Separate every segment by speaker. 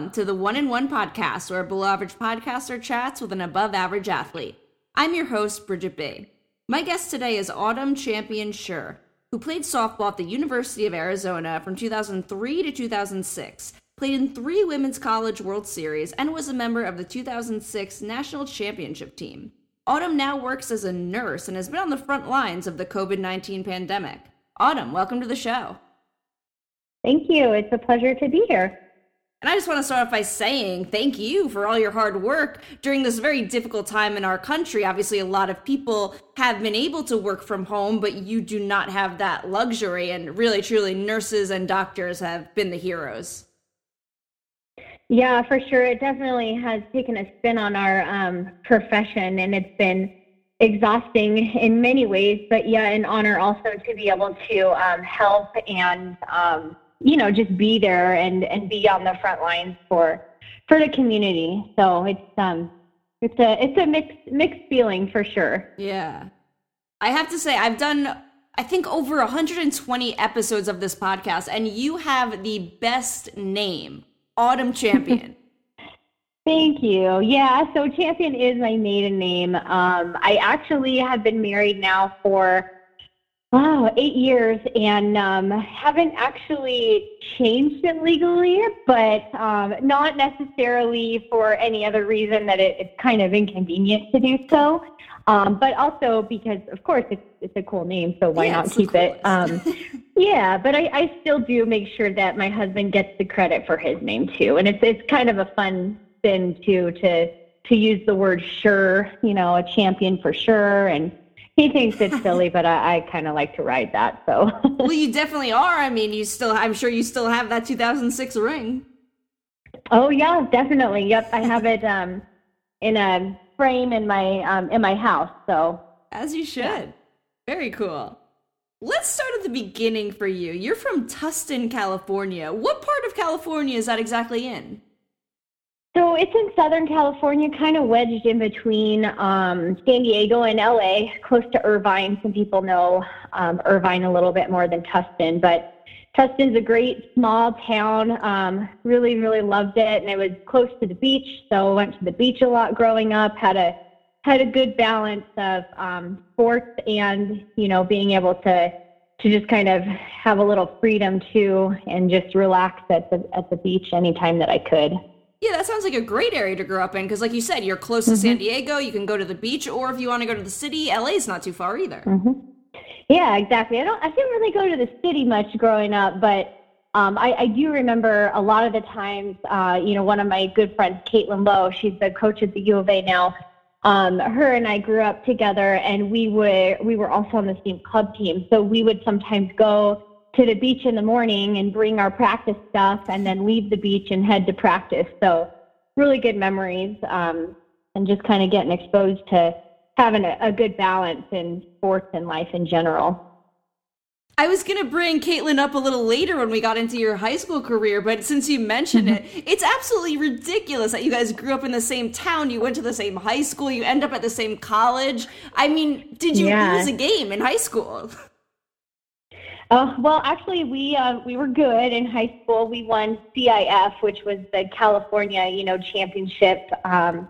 Speaker 1: Welcome to the One in One podcast, where a below average podcaster chats with an above average athlete. I'm your host, Bridget B. My guest today is Autumn Champion Scher, who played softball at the University of Arizona from 2003 to 2006, played in three Women's College World Series, and was a member of the 2006 National Championship team. Autumn now works as a nurse and has been on the front lines of the COVID 19 pandemic. Autumn, welcome to the show.
Speaker 2: Thank you. It's a pleasure to be here.
Speaker 1: And I just want to start off by saying thank you for all your hard work during this very difficult time in our country. Obviously, a lot of people have been able to work from home, but you do not have that luxury. And really, truly, nurses and doctors have been the heroes.
Speaker 2: Yeah, for sure. It definitely has taken a spin on our um, profession, and it's been exhausting in many ways, but yeah, an honor also to be able to um, help and um, you know just be there and and be on the front lines for for the community. So it's um it's a it's a mixed mixed feeling for sure.
Speaker 1: Yeah, I have to say I've done I think over 120 episodes of this podcast, and you have the best name, Autumn Champion.
Speaker 2: Thank you. Yeah, so Champion is my maiden name. Um, I actually have been married now for oh, eight years and um, haven't actually changed it legally, but um, not necessarily for any other reason that it, it's kind of inconvenient to do so. Um, but also because, of course, it's, it's a cool name, so why
Speaker 1: Yeah,
Speaker 2: not keep it? Um, yeah, but I, I still do make sure that my husband gets the credit for his name too, and it's it's kind of a fun spin too to to use the word sure, you know, a champion for sure, and he thinks it's silly, but I, I kind of like to ride that. So
Speaker 1: well, you definitely are. I mean, you still, I'm sure you still have that 2006 ring.
Speaker 2: Oh yeah, definitely. Yep, I have it um, in a frame in my um, in my house. So
Speaker 1: As you should. Very cool. Let's start at the beginning for you. You're from Tustin, California. What part of California is that exactly in?
Speaker 2: So it's in Southern California, kind of wedged in between um, San Diego and LA, close to Irvine. Some people know um, Irvine a little bit more than Tustin, but Tustin's a great small town. Um, really, really loved it, and it was close to the beach, so went to the beach a lot growing up. Had a had a good balance of um, sports and you know being able to to just kind of have a little freedom too, and just relax at the at the beach anytime that I could.
Speaker 1: Yeah, that sounds like a great area to grow up in because, like you said, you're close to San Diego. You can go to the beach, or if you want to go to the city, LA's not too far either.
Speaker 2: Yeah, exactly. I don't. I didn't really go to the city much growing up, but um, I, I do remember a lot of the times. Uh, you know, one of my good friends, Caitlin Lowe, she's the coach at the U of A now. Um, her and I grew up together, and we were we were also on the same club team. So we would sometimes go to the beach in the morning and bring our practice stuff, and then leave the beach and head to practice. So really good memories, um, and just kind of getting exposed to having a, a good balance in sports and life in general.
Speaker 1: I was gonna bring Caitlin up a little later when we got into your high school career, but since you mentioned it, it's absolutely ridiculous that you guys grew up in the same town, you went to the same high school, you end up at the same college. I mean, did you
Speaker 2: Yeah.
Speaker 1: lose a game in high school?
Speaker 2: Oh well, actually, we uh, we were good in high school. We won CIF, which was the California, you know, championship. Um,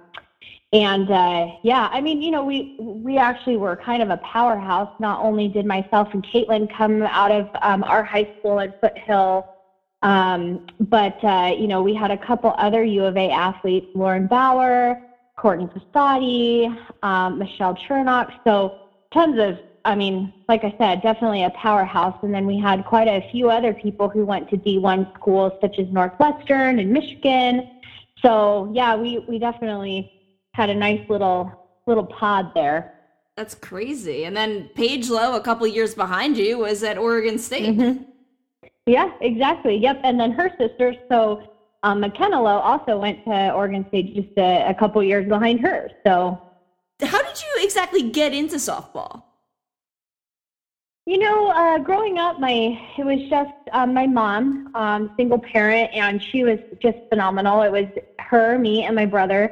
Speaker 2: and uh, yeah, I mean, you know, we we actually were kind of a powerhouse. Not only did myself and Caitlin come out of um, our high school at Foothill, um, but uh, you know, we had a couple other U of A athletes: Lauren Bauer, Courtney Fossatti, um, Michelle Chernock. So tons of I mean, like I said, definitely a powerhouse. And then we had quite a few other people who went to D1 schools, such as Northwestern and Michigan. So yeah, we we definitely had a nice little little pod there.
Speaker 1: That's crazy. And then Paige Lowe, a couple years behind you, was at Oregon State.
Speaker 2: Mhm. Yeah, exactly. Yep. And then her sister, so um, McKenna Lowe, also went to Oregon State just a, a couple years behind her. So
Speaker 1: How did you exactly get into softball?
Speaker 2: You know, uh, growing up, my it was just um, my mom, um, single parent, and she was just phenomenal. It was her, me, and my brother,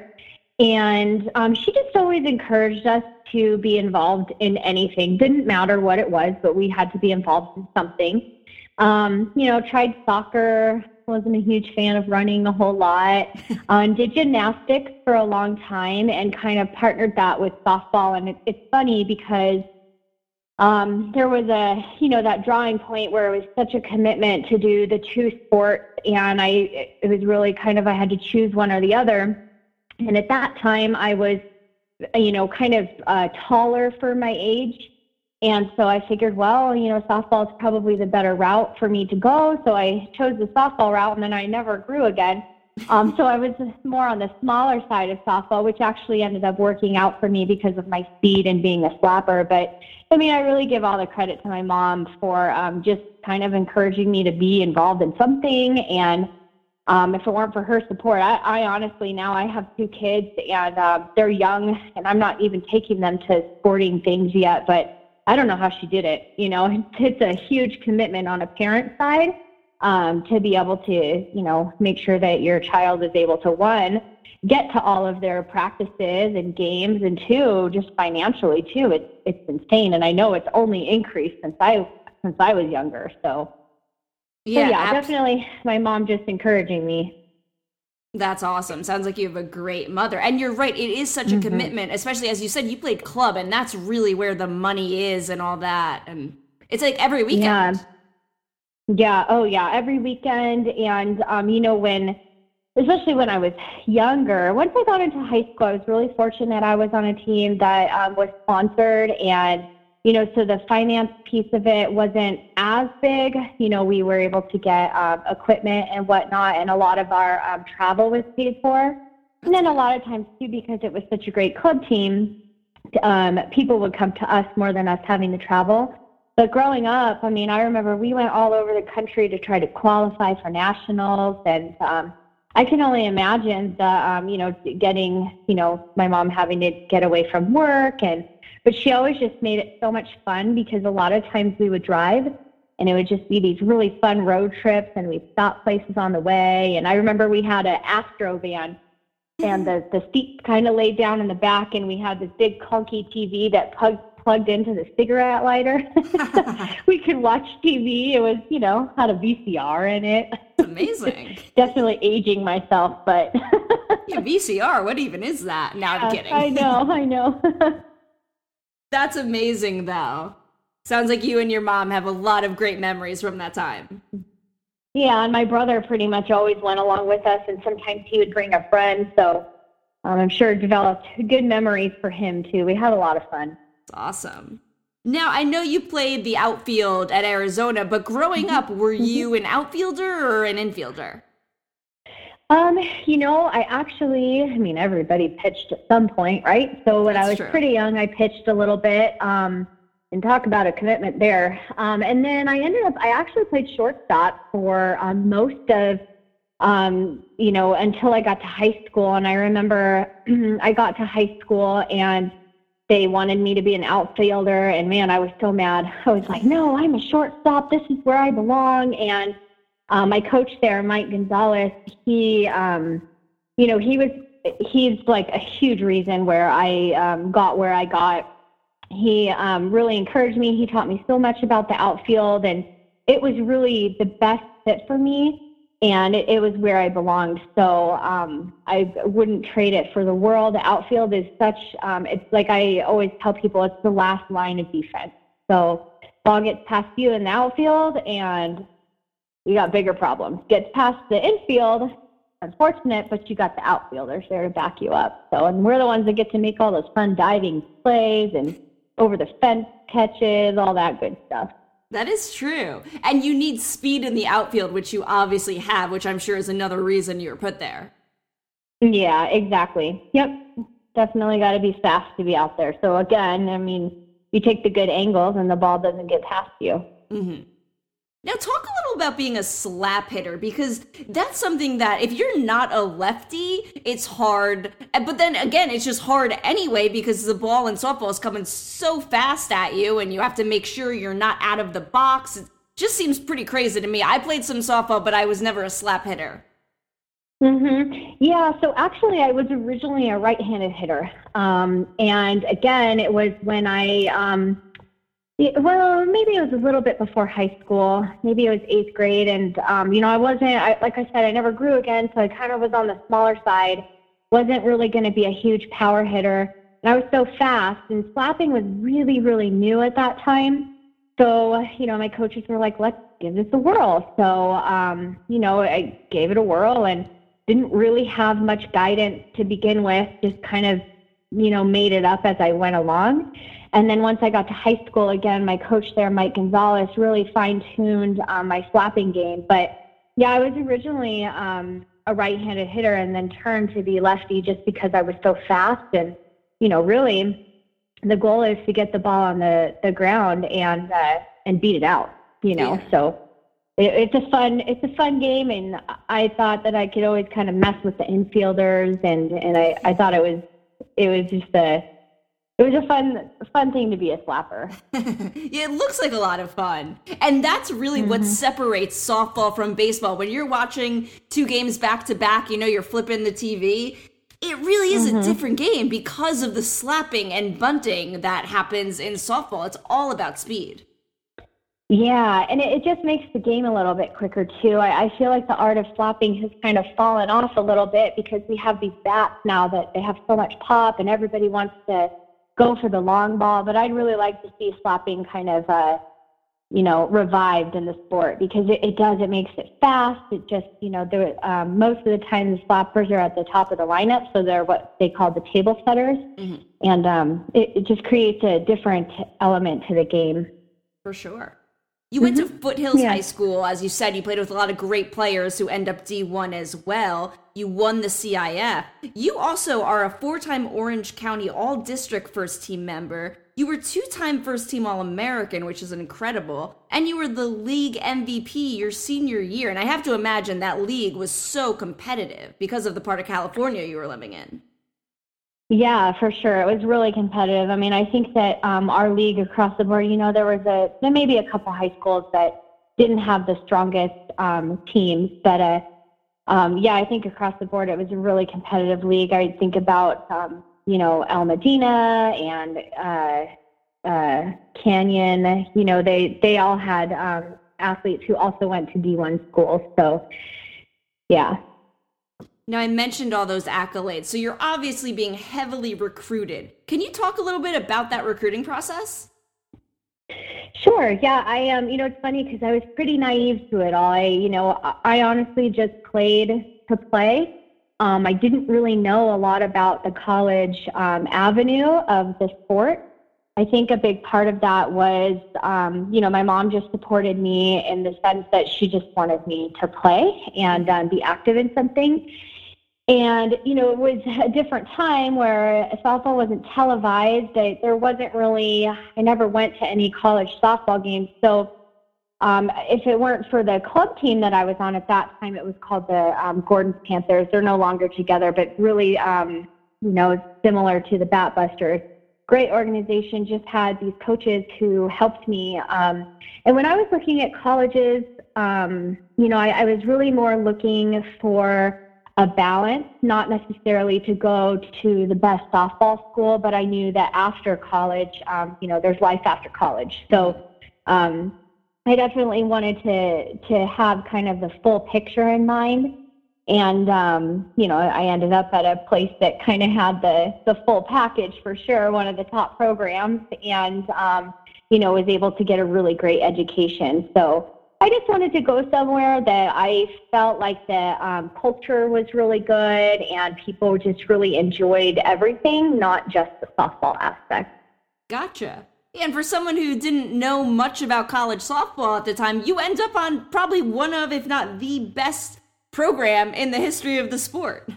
Speaker 2: and um, she just always encouraged us to be involved in anything. Didn't matter what it was, but we had to be involved in something. Um, you know, tried soccer Wasn't a huge fan of running a whole lot. um, did gymnastics for a long time and kind of partnered that with softball. And it, it's funny because um, there was a, you know, that drawing point where it was such a commitment to do the two sports. And I, it was really kind of, I had to choose one or the other. And at that time, I was, you know, kind of uh, taller for my age. And so I figured, well, you know, softball is probably the better route for me to go. So I chose the softball route and then I never grew again. Um, so I was more on the smaller side of softball, which actually ended up working out for me because of my speed and being a slapper. But I mean, I really give all the credit to my mom for um, just kind of encouraging me to be involved in something. And um, if it weren't for her support, I, I honestly now I have two kids and uh, they're young, and I'm not even taking them to sporting things yet. But I don't know how she did it. You know, it's a huge commitment on a parent side um, to be able to, you know, make sure that your child is able to one get to all of their practices and games, and two, just financially too. It's it's insane, and I know it's only increased since I since I was younger. So yeah, so yeah, definitely my mom just encouraging me
Speaker 1: that's awesome. Sounds like you have a great mother. And you're right, it is such a mm-hmm. commitment, especially as you said, you played club, and that's really where the money is and all that. And it's like every weekend.
Speaker 2: Yeah. Yeah. Oh, yeah. Every weekend. And, um, you know, when, especially when I was younger, once I got into high school, I was really fortunate. I was on a team that um, was sponsored and you know, so the finance piece of it wasn't as big. You know, we were able to get um, equipment and whatnot, and a lot of our um, travel was paid for. And then a lot of times too, because it was such a great club team, um, people would come to us more than us having to travel. But growing up, I mean, I remember we went all over the country to try to qualify for nationals, and um, I can only imagine the, um, you know, getting, you know, my mom having to get away from work and but she always just made it so much fun because a lot of times we would drive and it would just be these really fun road trips and we'd stop places on the way. And I remember we had an Astro van and the, the seat kind of laid down in the back and we had this big clunky TV that plugged, plugged into the cigarette lighter. we could watch TV. It was, you know, had a VCR in it.
Speaker 1: Amazing.
Speaker 2: Definitely aging myself, but
Speaker 1: yeah, VCR. What even is that? Now I'm kidding.
Speaker 2: I know, I know.
Speaker 1: That's amazing, though. Sounds like you and your mom have a lot of great memories from that time.
Speaker 2: Yeah, and my brother pretty much always went along with us, and sometimes he would bring a friend. So um, I'm sure it developed good memories for him, too. We had a lot of fun.
Speaker 1: Awesome. Now, I know you played the outfield at Arizona, but growing mm-hmm. up, were mm-hmm. you an outfielder or an infielder?
Speaker 2: Um, you know, I actually, I mean, everybody pitched at some point, right? So when That's I was true. pretty young, I pitched a little bit. Um, and talk about a commitment there. Um, and then I ended up, I actually played shortstop for um, most of, um, you know, until I got to high school. And I remember I got to high school and they wanted me to be an outfielder. And man, I was so mad. I was like, no, I'm a shortstop. This is where I belong. And uh, my coach there, Mike Gonzalez, he, um, you know, he was, he's like a huge reason where I um, got where I got. He um, really encouraged me. He taught me so much about the outfield, and it was really the best fit for me. And it, it was where I belonged. So um, I wouldn't trade it for the world. The outfield is such, um, it's like I always tell people, it's the last line of defense. So ball gets past you in the outfield, and you got bigger problems. Gets past the infield, unfortunate, but you got the outfielders there to back you up. So, and we're the ones that get to make all those fun diving plays and over the fence catches, all that good stuff.
Speaker 1: That is true. And you need speed in the outfield, which you obviously have, which I'm sure is another reason you were put there.
Speaker 2: Yeah, exactly. Yep. Definitely got to be fast to be out there. So, again, I mean, you take the good angles and the ball doesn't get past you.
Speaker 1: Mm-hmm. Now, talk a little about being a slap hitter because that's something that if you're not a lefty, it's hard. But then again, it's just hard anyway because the ball in softball is coming so fast at you and you have to make sure you're not out of the box. It just seems pretty crazy to me. I played some softball, but I was never a slap hitter.
Speaker 2: Mm-hmm. Yeah, so actually, I was originally a right handed hitter. Um, and again, it was when I. Um, Yeah, well, maybe it was a little bit before high school. Maybe it was eighth grade, and um, you know, I wasn't. I, like I said, I never grew again, so I kind of was on the smaller side. wasn't really going to be a huge power hitter, and I was so fast. And slapping was really, really new at that time. So you know, my coaches were like, "Let's give this a whirl." So um, you know, I gave it a whirl and didn't really have much guidance to begin with. Just kind of you know made it up as I went along. And then once I got to high school, again, my coach there, Mike Gonzalez, really fine tuned um, my slapping game. But yeah, I was originally um, a right handed hitter and then turned to be lefty just because I was so fast. And, you know, really the goal is to get the ball on the, the ground and, uh, and beat it out, you know. Yeah. So it, it's a fun it's a fun game and I thought that I could always kind of mess with the infielders and, and I, I thought it was it was just a it was a fun fun thing to be a slapper.
Speaker 1: yeah, it looks like a lot of fun. And that's really mm-hmm. what separates softball from baseball. When you're watching two games back to back, you know, you're flipping the TV. It really is mm-hmm. a different game because of the slapping and bunting that happens in softball. It's all about speed.
Speaker 2: Yeah, and it, it just makes the game a little bit quicker too. I, I feel like the art of slapping has kind of fallen off a little bit because we have these bats now that they have so much pop and everybody wants to go for the long ball, but I'd really like to see slapping kind of, uh, you know, revived in the sport because it, it does. It makes it fast. It just, you know, there, um, most of the time the slappers are at the top of the lineup, so they're what they call the table setters, mm-hmm. and um, it, it just creates a different element to the game.
Speaker 1: For sure. You went mm-hmm. to Foothills yeah. High School, as you said. You played with a lot of great players who end up D1 as well. You won the CIF. You also are a four time Orange County All District First Team member. You were two time First Team All American, which is incredible. And you were the league MVP your senior year. And I have to imagine that league was so competitive because of the part of California you were living in.
Speaker 2: Yeah, for sure. It was really competitive. I mean, I think that um, our league across the board, you know, there was a there may be a couple high schools that didn't have the strongest um, teams, but uh, um, yeah, I think across the board it was a really competitive league. I think about um, you know El Modena and uh, uh, Canyon. You know, they they all had um, athletes who also went to D1 schools. So yeah,
Speaker 1: now, I mentioned all those accolades, so you're obviously being heavily recruited. Can you talk a little bit about that recruiting process?
Speaker 2: Sure. Yeah, I am. Um, you know, it's funny because I was pretty naive to it all. I, you know, I honestly just played to play. Um, I didn't really know a lot about the college um, avenue of the sport. I think a big part of that was, um, you know, my mom just supported me in the sense that she just wanted me to play and um, be active in something. And, you know, it was a different time where softball wasn't televised. I, there wasn't really, I never went to any college softball games. So um, if it weren't for the club team that I was on at that time, it was called the um, Gordon's Panthers. They're no longer together, but really, um, you know, similar to the Bat Busters. Great organization, just had these coaches who helped me. Um, and when I was looking at colleges, um, you know, I, I was really more looking for a balance, not necessarily to go to the best softball school, but I knew that after college, um, you know, there's life after college. So um, I definitely wanted to to have kind of the full picture in mind. And um, you know, I ended up at a place that kind of had the the full package for sure, one of the top programs, and um, you know, was able to get a really great education. So I just wanted to go somewhere that I felt like the um, culture was really good and people just really enjoyed everything, not just the softball aspect.
Speaker 1: Gotcha. And for someone who didn't know much about college softball at the time, you end up on probably one of, if not the best program in the history of the sport.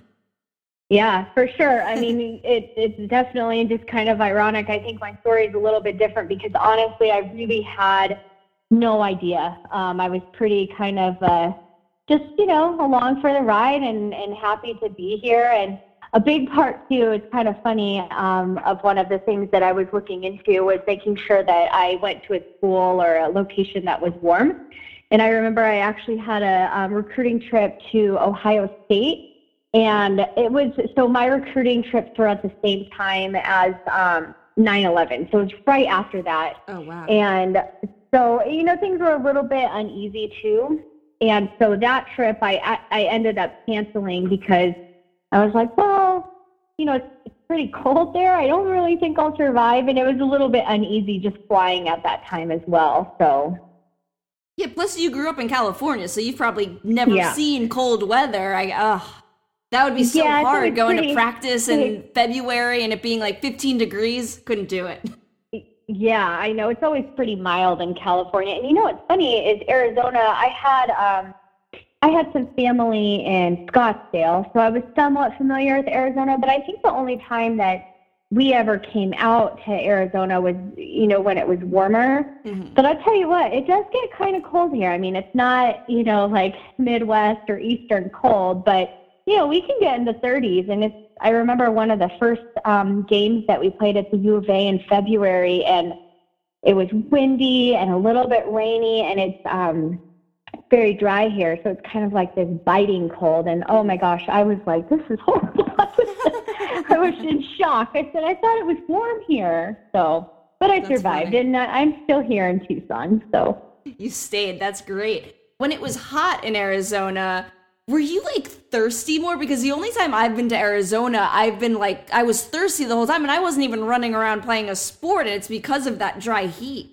Speaker 2: Yeah, for sure. I mean, it, it's definitely just kind of ironic. I think my story is a little bit different because honestly, I really had no idea. Um, I was pretty kind of uh, just, you know, along for the ride and, and happy to be here. And a big part, too, it's kind of funny, um, of one of the things that I was looking into was making sure that I went to a school or a location that was warm. And I remember I actually had a um, recruiting trip to Ohio State. And it was so my recruiting trips were at the same time as um, 9/11. So it was right after that.
Speaker 1: Oh wow.
Speaker 2: And so you know things were a little bit uneasy too. And so that trip I I ended up canceling because I was like, well, you know, it's, it's pretty cold there. I don't really think I'll survive, and it was a little bit uneasy just flying at that time as well. So
Speaker 1: yeah, plus you grew up in California, so you've probably never
Speaker 2: Yeah.
Speaker 1: seen cold weather. I ugh, that would be so
Speaker 2: Yeah,
Speaker 1: hard going to
Speaker 2: pretty-
Speaker 1: practice in
Speaker 2: pretty-
Speaker 1: February and it being like 15 degrees. Couldn't do it.
Speaker 2: Yeah, I know it's always pretty mild in California. And you know what's funny is Arizona. I had um, I had some family in Scottsdale, so I was somewhat familiar with Arizona. But I think the only time that we ever came out to Arizona was, you know, when it was warmer.
Speaker 1: Mhm.
Speaker 2: But I'll tell you what, it does get kind of cold here. I mean, it's not, you know, like Midwest or Eastern cold, but you know, we can get in the 30s. And it's, I remember one of the first um, games that we played at the U of A in February, and it was windy and a little bit rainy, and it's um, very dry here. So it's kind of like this biting cold. And oh my gosh, I was like, this is horrible. I was in shock. I said, I thought it was warm here. So, but I
Speaker 1: That's
Speaker 2: survived,
Speaker 1: funny.
Speaker 2: and uh, I'm still here in Tucson. So.
Speaker 1: You stayed. That's great. When it was hot in Arizona, were you like thirsty more? Because the only time I've been to Arizona, I've been like, I was thirsty the whole time and I wasn't even running around playing a sport. And it's because of that dry heat.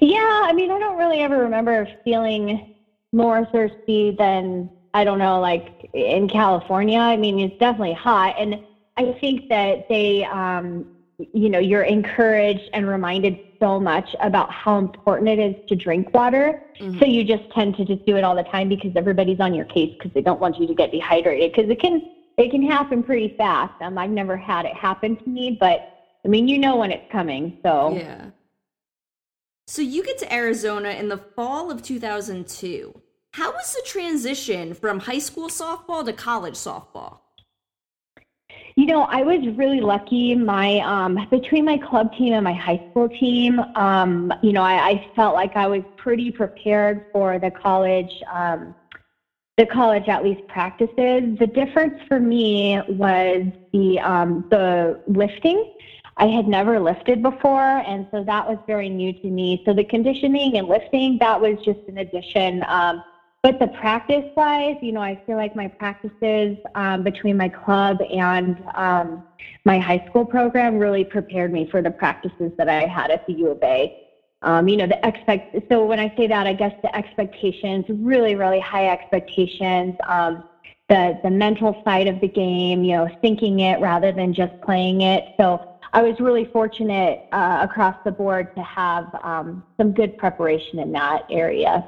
Speaker 2: Yeah, I mean, I don't really ever remember feeling more thirsty than I don't know, like in California. I mean, it's definitely hot, and I think that they, um, you know, you're encouraged and reminded so much about how important it is to drink water.
Speaker 1: Mhm.
Speaker 2: So you just tend to just do it all the time because everybody's on your case because they don't want you to get dehydrated because it can it can happen pretty fast. Um, I've never had it happen to me, but I mean, you know when it's coming. So
Speaker 1: Yeah. So you get to Arizona in the fall of 2002. How was the transition from high school softball to college softball?
Speaker 2: You know, I was really lucky. My um, between my club team and my high school team, um, you know, I, I felt like I was pretty prepared for the college, um, the college at least practices. The difference for me was the um, the lifting. I had never lifted before, and so that was very new to me. So the conditioning and lifting that was just an addition. Um, but the practice wise, you know, I feel like my practices um, between my club and um, my high school program really prepared me for the practices that I had at the U of A. Um, you know, the expect. So when I say that, I guess the expectations, really, really high expectations. Um, the the mental side of the game, you know, thinking it rather than just playing it. So I was really fortunate uh, across the board to have um, some good preparation in that area.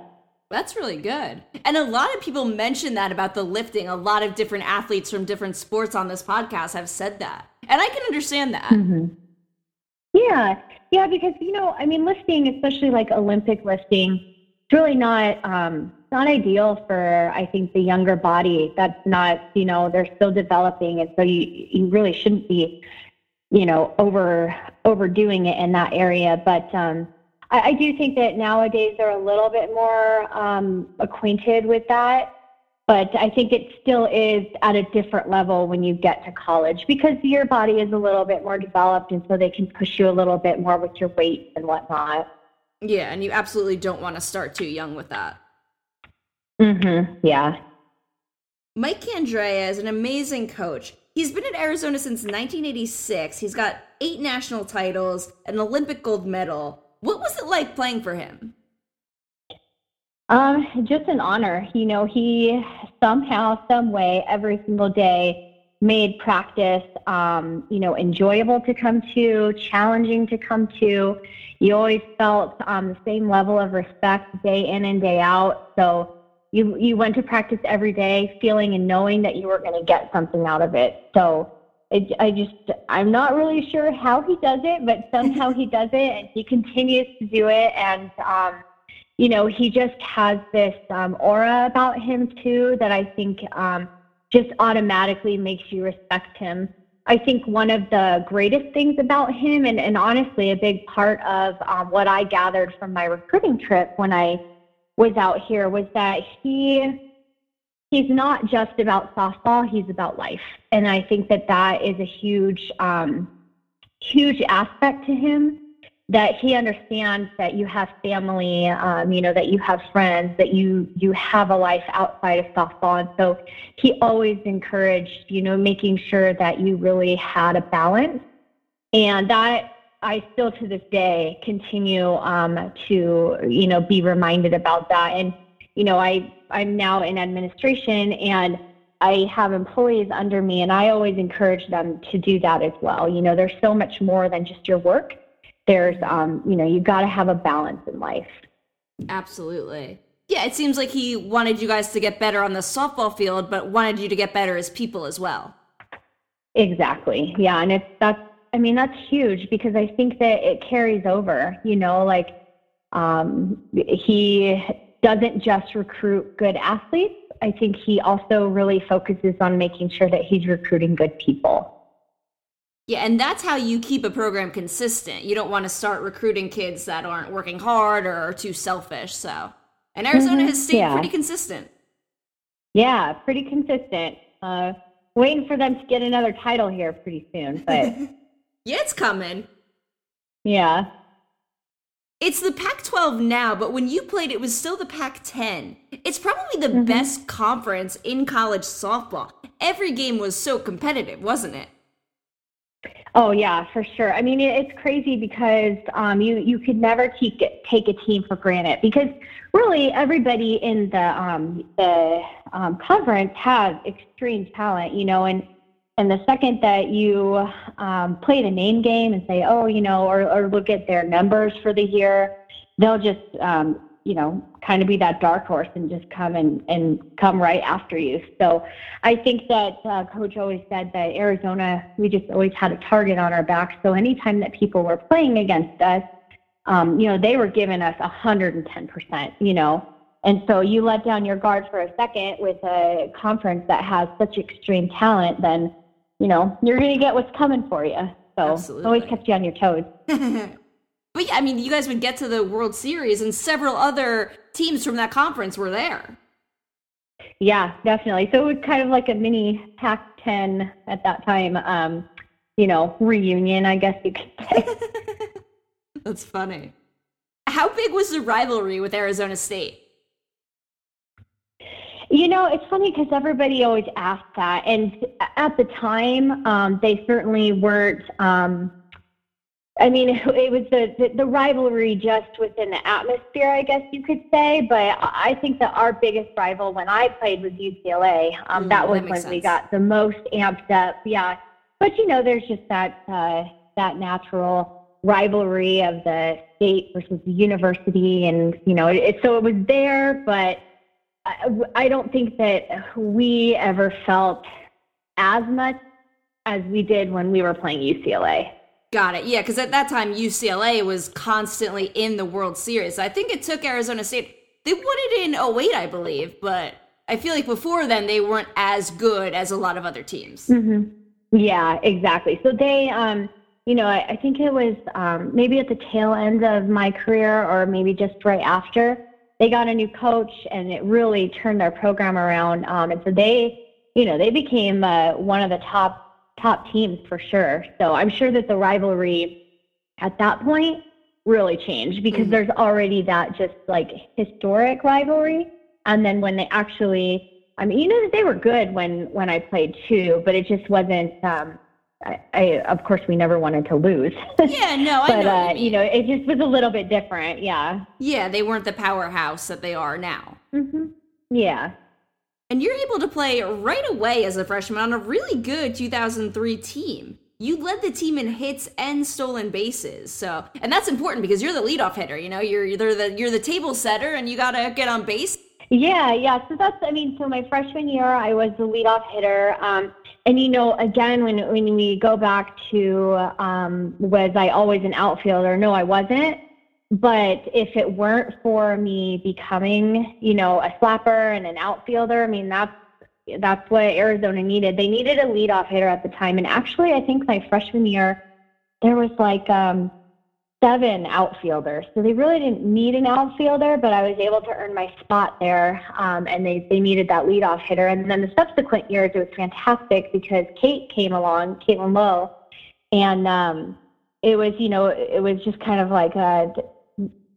Speaker 1: That's really good. And a lot of people mention that about the lifting. A lot of different athletes from different sports on this podcast have said that. And I can understand that.
Speaker 2: Yeah, yeah, because you know, I mean, lifting, especially like Olympic lifting, it's really not um, not ideal for I think the younger body. That's not you know they're still developing, and so you you really shouldn't be you know over overdoing it in that area. But um, I, I do think that nowadays they're a little bit more um, acquainted with that. But I think it still is at a different level when you get to college because your body is a little bit more developed, and so they can push you a little bit more with your weight and whatnot.
Speaker 1: Yeah, and you absolutely don't want to start too young with that.
Speaker 2: Mm-hmm. Yeah.
Speaker 1: Mike Candrea is an amazing coach. He's been at Arizona since 1986. He's got eight national titles, an Olympic gold medal. What was it like playing for him?
Speaker 2: Um, just an honor. You know, he somehow, some way, every single day made practice, um, you know, enjoyable to come to, challenging to come to. You always felt um, the same level of respect day in and day out. So you you went to practice every day, feeling and knowing that you were going to get something out of it. So. It, I just, I'm not really sure how he does it, but somehow he does it and he continues to do it. And, um, you know, he just has this um, aura about him too that I think um, just automatically makes you respect him. I think one of the greatest things about him, and, and honestly, a big part of um, what I gathered from my recruiting trip when I was out here, was that he he's not just about softball; he's about life, and I think that that is a huge um, huge aspect to him that he understands that you have family, um, you know, that you have friends, that you you have a life outside of softball, and so he always encouraged, you know, making sure that you really had a balance, and that I still to this day continue um, to, you know, be reminded about that, and you know, I I'm now in administration and. I have employees under me, and I always encourage them to do that as well. You know, there's so much more than just your work there's um you know you got to have a balance in life
Speaker 1: absolutely yeah it seems like he wanted you guys to get better on the softball field but wanted you to get better as people as well
Speaker 2: exactly yeah and it's that's i mean that's huge because i think that it carries over you know like um he doesn't just recruit good athletes i think he also really focuses on making sure that he's recruiting good people
Speaker 1: yeah, and that's how you keep a program consistent. You don't want to start recruiting kids that aren't working hard or are too selfish. So, and Arizona mm-hmm. has stayed yeah. pretty consistent.
Speaker 2: Yeah, pretty consistent. Uh, waiting for them to get another title here pretty soon, but
Speaker 1: yeah, it's coming.
Speaker 2: Yeah.
Speaker 1: It's the Pac 12 now, but when you played, it was still the Pac 10. It's probably the mm-hmm. best conference in college softball. Every game was so competitive, wasn't it?
Speaker 2: Oh yeah, for sure. I mean, it's crazy because um, you you could never take take a team for granted because really everybody in the um, the um, conference has extreme talent, you know, and and the second that you um, play the name game and say, oh, you know, or or look at their numbers for the year, they'll just um, you know, kind of be that dark horse and just come and, and come right after you. So I think that uh, Coach always said that Arizona, we just always had a target on our back. So anytime that people were playing against us, um, you know, they were giving us 110%, you know. And so you let down your guard for a second with a conference that has such extreme talent, then, you know, you're going to get what's coming for you. So Absolutely. always kept you on your toes.
Speaker 1: But yeah, I mean, you guys would get to the World Series, and several other teams from that conference were there.
Speaker 2: Yeah, definitely. So it was kind of like a mini Pac-10 at that time. Um, you know, reunion, I guess you could say.
Speaker 1: That's funny. How big was the rivalry with Arizona State?
Speaker 2: You know, it's funny because everybody always asks that, and at the time, um, they certainly weren't. Um, I mean, it was the, the, the rivalry just within the atmosphere, I guess you could say. But I think that our biggest rival when I played was UCLA. Um, mm, that was that when sense. we got the most amped up. Yeah, but you know, there's just that uh, that natural rivalry of the state versus the university, and you know, it, so it was there. But I, I don't think that we ever felt as much as we did when we were playing UCLA.
Speaker 1: Got it. Yeah, because at that time UCLA was constantly in the World Series. I think it took Arizona State. They won it in 08, I believe, but I feel like before then they weren't as good as a lot of other teams.
Speaker 2: Mm-hmm. Yeah, exactly. So they, um, you know, I, I think it was um, maybe at the tail end of my career or maybe just right after they got a new coach and it really turned their program around. Um, and so they, you know, they became uh, one of the top top teams for sure. So I'm sure that the rivalry at that point really changed because mm-hmm. there's already that just like historic rivalry. And then when they actually, I mean, you know, that they were good when when I played too, but it just wasn't. Um, I, I of course we never wanted to lose.
Speaker 1: Yeah, no, I
Speaker 2: but
Speaker 1: know
Speaker 2: uh, you, you, know, it just was a little bit different. Yeah.
Speaker 1: Yeah, they weren't the powerhouse that they are now.
Speaker 2: Mm-hmm. Yeah
Speaker 1: and you're able to play right away as a freshman on a really good 2003 team. You led the team in hits and stolen bases. So, and that's important because you're the leadoff hitter. You know, you're you're the you're the table setter, and you got to get on base.
Speaker 2: Yeah, yeah. So that's I mean, so my freshman year, I was the leadoff hitter. Um, and you know, again, when when we go back to um, was I always an outfielder? No, I wasn't. But if it weren't for me becoming, you know, a slapper and an outfielder, I mean, that's that's what Arizona needed. They needed a leadoff hitter at the time, and actually, I think my freshman year there was like um, seven outfielders, so they really didn't need an outfielder. But I was able to earn my spot there, um, and they they needed that leadoff hitter. And then the subsequent years, it was fantastic because Kate came along, Caitlin Lowe, and um, it was, you know, it was just kind of like a,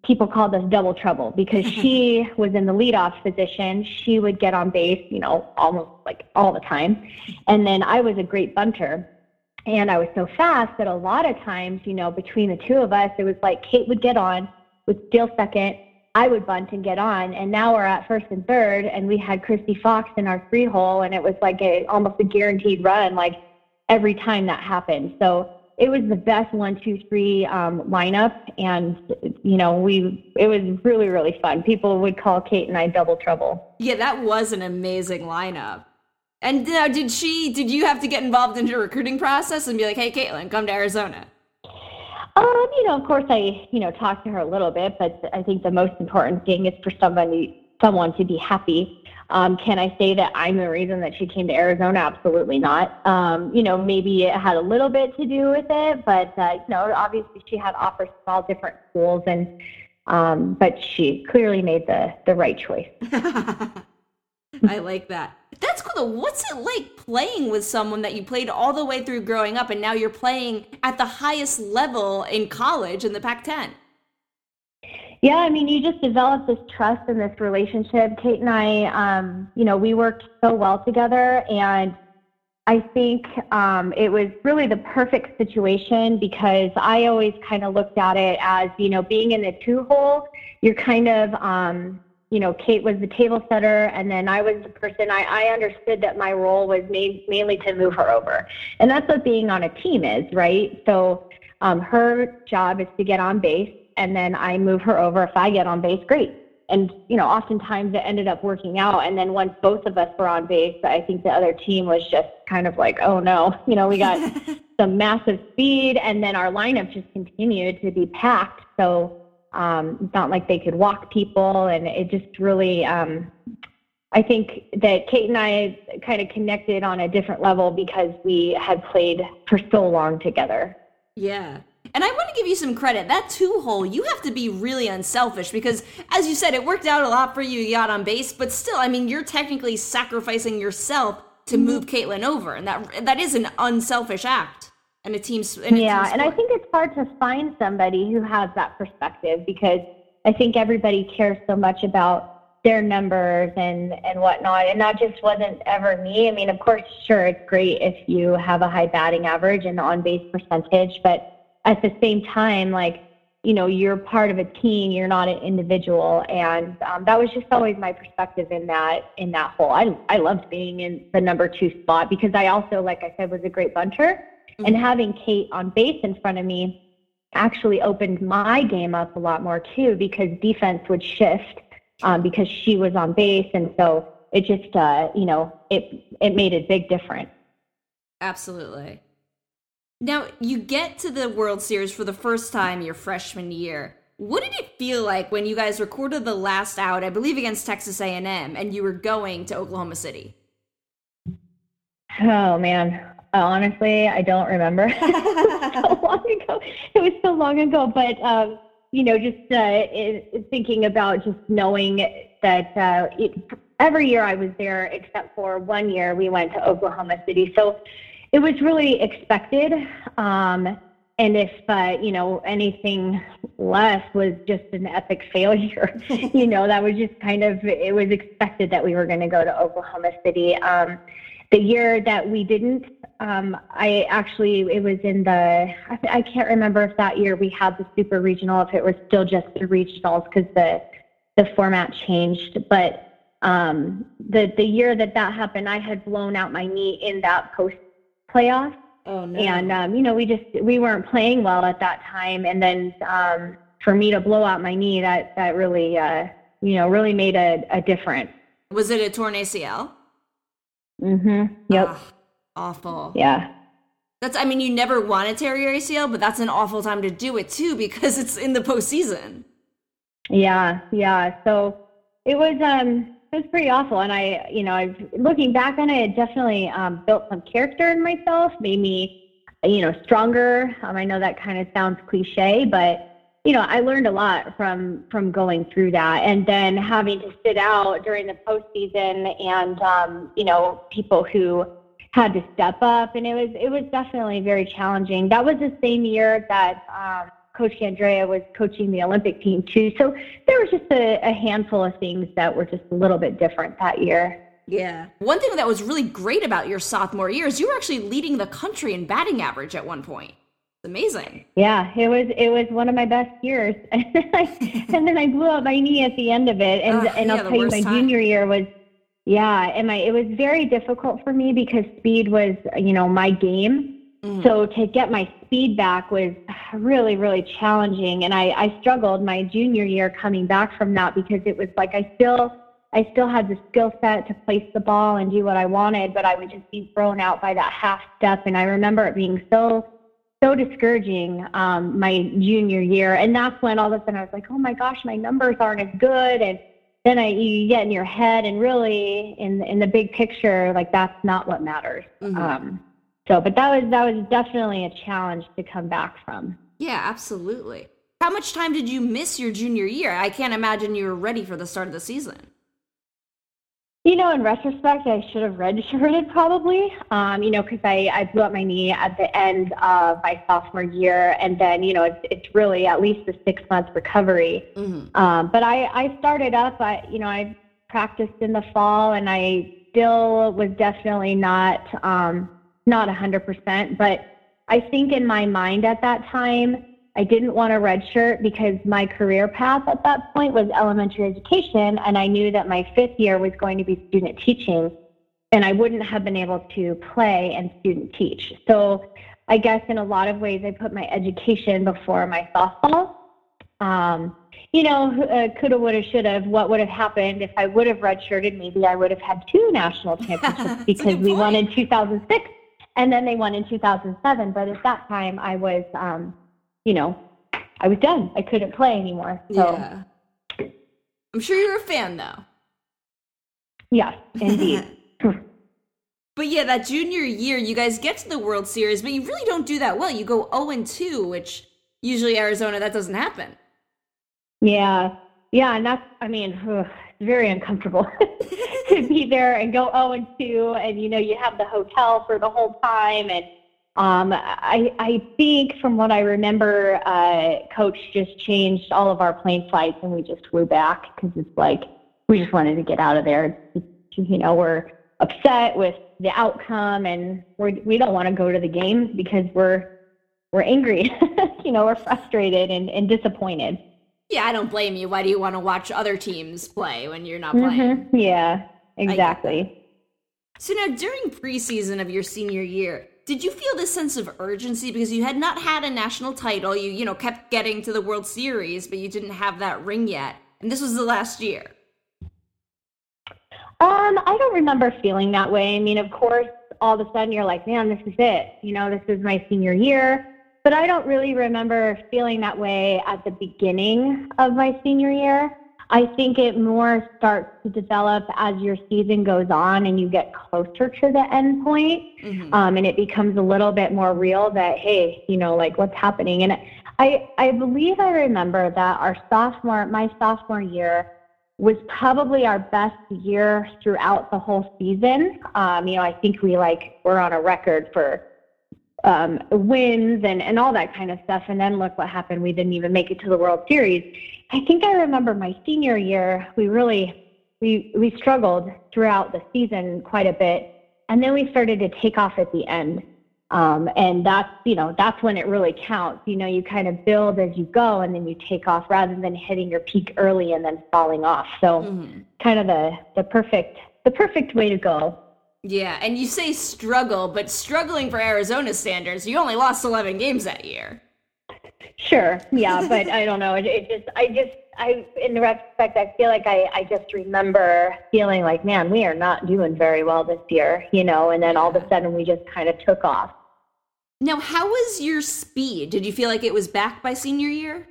Speaker 2: people called us double trouble because she was in the leadoff position. She would get on base, you know, almost like all the time. And then I was a great bunter. And I was so fast that a lot of times, you know, between the two of us, it was like Kate would get on, would steal second, I would bunt and get on. And now we're at first and third, and we had Kristie Fox in our three hole, and it was like a almost a guaranteed run, like every time that happened. So it was the best one, two, three um, lineup, and you know we it was really really fun. People would call Kate and I double trouble.
Speaker 1: Yeah, that was an amazing lineup. And now, did she? Did you have to get involved in the recruiting process and be like, "Hey, Caitlin, come to Arizona"?
Speaker 2: Um, you know, of course, I you know talked to her a little bit, but I think the most important thing is for somebody someone to be happy um, can I say that I'm the reason that she came to Arizona? Absolutely not. Um, you know, maybe it had a little bit to do with it, but uh, you know, obviously she had offers from all different schools, and um, but she clearly made the the right choice.
Speaker 1: I like that. That's cool. What's it like playing with someone that you played all the way through growing up, and now you're playing at the highest level in college in the Pac-10?
Speaker 2: Yeah, I mean, you just develop this trust and this relationship. Kate and I, um, you know, we worked so well together, and I think um, it was really the perfect situation because I always kind of looked at it as, you know, being in the two hole, you're kind of, um, you know, Kate was the table setter, and then I was the person. I, I understood that my role was main, mainly to move her over, and that's what being on a team is, right? So um, her job is to get on base and then I move her over. If I get on base, great. And you know, oftentimes it ended up working out. And then once both of us were on base, I think the other team was just kind of like, oh no, you know, we got some massive speed, and then our lineup just continued to be packed. So um, not like they could walk people, and it just really. Um, I think that Kate and I kind of connected on a different level because we had played for so long together.
Speaker 1: Yeah. And I want to give you some credit. That two hole, you have to be really unselfish because, as you said, it worked out a lot for you. You got on base, but still, I mean, you're technically sacrificing yourself to mm-hmm. move Caitlin over, and that that is an unselfish act. And a team,
Speaker 2: and a yeah, team and I think it's hard to find somebody who has that perspective because I think everybody cares so much about their numbers and and whatnot, and that just wasn't ever me. I mean, of course, sure, it's great if you have a high batting average and on base percentage, but at the same time, like, you know, you're part of a team, you're not an individual. And um, that was just always my perspective in that, in that whole, I, I loved being in the number two spot because I also, like I said, was a great bunter. And having Kate on base in front of me actually opened my game up a lot more too because defense would shift um, because she was on base. And so it just, uh, you know, it, it made a big difference.
Speaker 1: Absolutely. Now, you get to the World Series for the first time your freshman year. What did it feel like when you guys recorded the last out, I believe against Texas A&M, and you were going to Oklahoma City?
Speaker 2: Oh man, honestly, I don't remember. so long ago. It was so long ago, but um, you know, just uh, it, thinking about just knowing that uh, it, every year I was there, except for one year we went to Oklahoma City. So it was really expected. Um, and if uh, you know anything less was just an epic failure, you know that was just kind of it was expected that we were going to go to Oklahoma City. Um, the year that we didn't, um, I actually it was in the I, I can't remember if that year we had the super regional, if it was still just the regionals because the the format changed, but um, the the year that that happened, I had blown out my knee in that post playoffs.
Speaker 1: Oh no!
Speaker 2: And um, you know, we just we weren't playing well at that time, and then um, for me to blow out my knee, that that really uh, you know really made a, a difference.
Speaker 1: Was it a torn ACL?
Speaker 2: Mm-hmm. Yep. Ugh,
Speaker 1: awful.
Speaker 2: Yeah.
Speaker 1: That's. I mean, you never want to tear your ACL, but that's an awful time to do it too because it's in the postseason.
Speaker 2: Yeah. Yeah. So it was. Um it was pretty awful. And I, you know, I've looking back on it, it definitely um, built some character in myself, made me, you know, stronger. Um, I know that kind of sounds cliche, but you know, I learned a lot from from going through that, and then having to sit out during the postseason, and um, you know, people who had to step up, and it was it was definitely very challenging. That was the same year that um, Coach Candrea was coaching the Olympic team too. So there was just a, a handful of things that were just a little bit different that year.
Speaker 1: Yeah. One thing that was really great about your sophomore year is you were actually leading the country in batting average at one point. It's amazing.
Speaker 2: Yeah, it was it was one of my best years. and then I blew up my knee at the end of it. And and yeah, I'll tell you my time. junior year was yeah, and my it was very difficult for me because speed was, you know, my game. Mm. So to get my speed back was really, really challenging. And I, I struggled my junior year coming back from that because it was like I still I still had the skill set to place the ball and do what I wanted, but I would just be thrown out by that half step. And I remember it being so, so discouraging um, my junior year. And that's when all of a sudden I was like, oh my gosh, my numbers aren't as good. And then I, you get in your head, and really in in the big picture, like that's not what matters. Mm-hmm. Um, so, but that was that was definitely a challenge to come back from.
Speaker 1: Yeah, absolutely. How much time did you miss your junior year? I can't imagine you were ready for the start of the season.
Speaker 2: You know, in retrospect, I should have redshirted probably. Um, you know, because I, I blew up my knee at the end of my sophomore year, and then you know it's it's really at least a six month recovery. Mm-hmm. Um, but I I started up. I you know I practiced in the fall, and I still was definitely not um, not a hundred percent. But I think in my mind at that time, I didn't want a redshirt because my career path at that point was elementary education, and I knew that my fifth year was going to be student teaching, and I wouldn't have been able to play and student teach. So I guess in a lot of ways, I put my education before my softball. Um, you know, uh, coulda, woulda, shoulda. What would have happened if I would have redshirted? Maybe I would have had two national championships because we won in 2006 and then they won in 2007. But at that time, I was um, you know, I was done. I couldn't play anymore. So. Yeah.
Speaker 1: I'm sure you're a fan though.
Speaker 2: Yes, indeed.
Speaker 1: but yeah, that junior year, you guys get to the World Series, but you really don't do that well. You go 0 and 2, which usually Arizona that doesn't happen.
Speaker 2: Yeah. Yeah, and that's I mean, ugh, it's very uncomfortable to be there and go 0 and 2 and you know, you have the hotel for the whole time and um, I, I think from what I remember, uh, coach just changed all of our plane flights and we just flew back because it's like we just wanted to get out of there. you know, we're upset with the outcome and we're, we don't want to go to the games because we're we're angry. you know, we're frustrated and, and disappointed.
Speaker 1: Yeah, I don't blame you. Why do you want to watch other teams play when you're not playing?
Speaker 2: Mm-hmm. Yeah, exactly.
Speaker 1: So now during preseason of your senior year, did you feel this sense of urgency? Because you had not had a national title. You you know kept getting to the world series but you didn't have that ring yet. And this was the last year.
Speaker 2: Um i don't remember feeling that way. I mean of course all of a sudden you're like man this is it. You know this is my senior year. But i don't really remember feeling that way at the beginning of my senior year I think it more starts to develop as your season goes on and you get closer to the end point. Mm-hmm. Um, and it becomes a little bit more real that, hey, you know, like what's happening. And I, I believe I remember that our sophomore, my sophomore year, was probably our best year throughout the whole season. Um, you know, I think we like we're on a record for um, wins and, and all that kind of stuff. And then look what happened. We didn't even make it to the World Series. I think I remember my senior year, we really we we struggled throughout the season quite a bit, and then we started to take off at the end. Um, and that's you know that's when it really counts. You know, you kind of build as you go, and then you take off rather than hitting your peak early and then falling off. So, mm-hmm. kind of the the perfect the perfect way to go.
Speaker 1: Yeah, and you say struggle, but struggling for Arizona standards, you only lost 11 games that year.
Speaker 2: Sure. Yeah, but I don't know. It, it, just, I just, I, in retrospect, I feel like I, I just remember feeling like, man, we are not doing very well this year, you know, and then all of a sudden we just kind of took off.
Speaker 1: Now, how was your speed? Did you feel like it was back by senior year?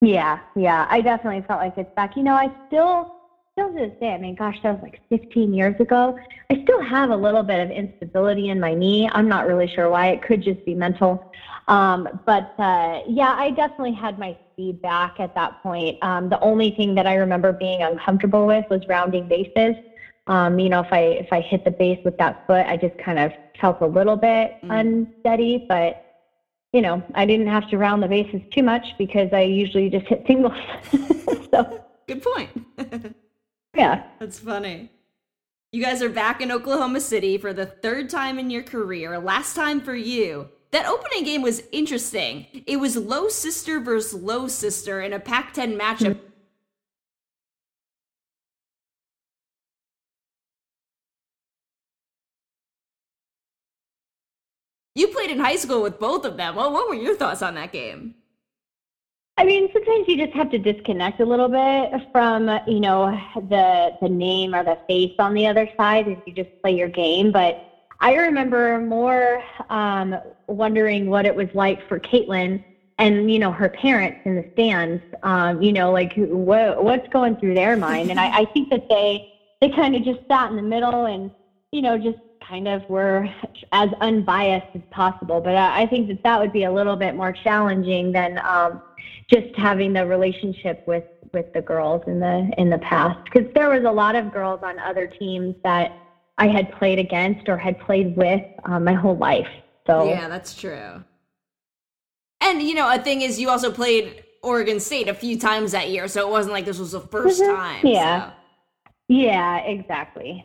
Speaker 2: Yeah, yeah. I definitely felt like it's back. You know, I still, still to this day, I mean, gosh, that was like 15 years ago. I still have a little bit of instability in my knee. I'm not really sure why. It could just be mental. Um, but uh, yeah, I definitely had my speed back at that point. Um, the only thing that I remember being uncomfortable with was rounding bases. Um, you know, if I if I hit the base with that foot, I just kind of felt a little bit mm. unsteady, but you know, I didn't have to round the bases too much because I usually just hit singles. so
Speaker 1: good point.
Speaker 2: yeah.
Speaker 1: That's funny. You guys are back in Oklahoma City for the third time in your career, last time for you. That opening game was interesting. It was Lowe sister versus Lowe sister in a Pac 10 matchup. Hmm. You played in high school with both of them. Well, what were your thoughts on that game?
Speaker 2: I mean, sometimes you just have to disconnect a little bit from, you know, the the name or the face on the other side as you just play your game. But I remember more um, wondering what it was like for Caitlin and you know her parents in the stands. Um, you know, like what what's going through their mind, and I, I think that they they kind of just sat in the middle and you know just kind of were as unbiased as possible. But I, I think that that would be a little bit more challenging than um, just having the relationship with with the girls in the in the past because there was a lot of girls on other teams that I had played against or had played with um, my whole life. So
Speaker 1: yeah, that's true. And you know, a thing is, you also played Oregon State a few times that year, so it wasn't like this was the 1st mm-hmm. time.
Speaker 2: Yeah,
Speaker 1: so.
Speaker 2: yeah, exactly.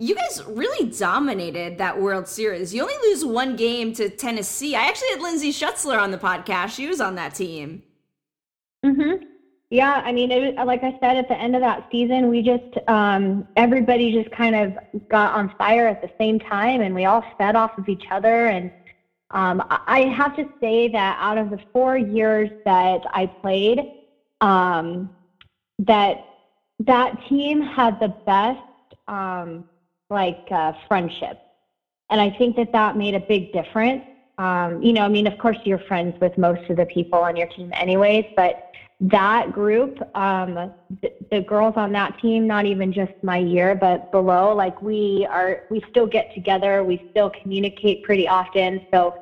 Speaker 1: You guys really dominated that World Series. You only lose one game to Tennessee. I actually had Lindsay Schutzler on the podcast. She was on that team.
Speaker 2: Mm-hmm. Yeah, I mean, it, like I said, at the end of that season, we just um, everybody just kind of got on fire at the same time, and we all fed off of each other. And um, I have to say that out of the four years that I played, um, that that team had the best um, like uh, friendship, and I think that that made a big difference. Um, you know, I mean, of course, you're friends with most of the people on your team, anyways, but that group, um, the, girls on that team, not even just my year, but below, like we are, we still get together, we still communicate pretty often. So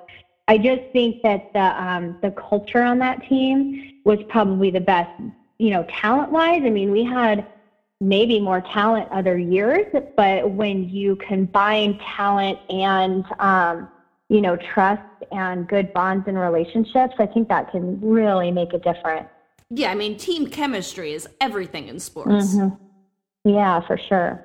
Speaker 2: I just think that the um, the culture on that team was probably the best. You know, talent wise, I mean, we had maybe more talent other years, but when you combine talent and um, you know trust and good bonds and relationships, I think that can really make a difference.
Speaker 1: Yeah, I mean, team chemistry is everything in sports. Mm-hmm.
Speaker 2: Yeah, for sure.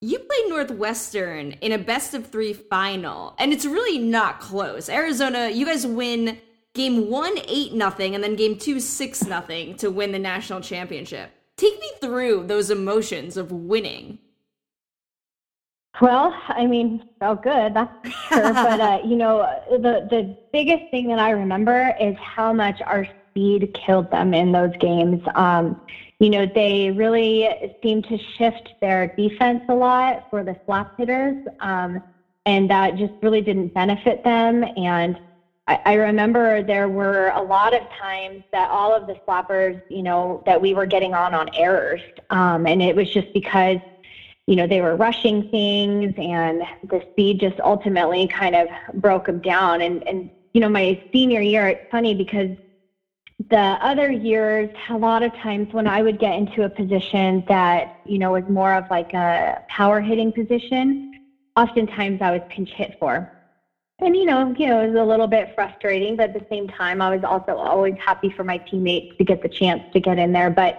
Speaker 1: You played Northwestern in a best of three final, and it's really not close. Arizona, you guys win game one, 8 nothing, and then game two, 6 nothing to win the national championship. Take me through those emotions of winning.
Speaker 2: Well, I mean, felt good, that's sure. but uh, you know, the the biggest thing that I remember is how much our speed killed them in those games. Um, you know, they really seemed to shift their defense a lot for the slap hitters, um, and that just really didn't benefit them. And I, remember there were a lot of times that all of the slappers, you know, that we were getting on on errors, um, and it was just because you know, they were rushing things and the speed just ultimately kind of broke them down. And, and, you know, my senior year, it's funny because the other years, a lot of times when I would get into a position that, you know, was more of like a power hitting position, oftentimes I was pinch hit for. And, you know, you know, it was a little bit frustrating, but at the same time, I was also always happy for my teammates to get the chance to get in there. But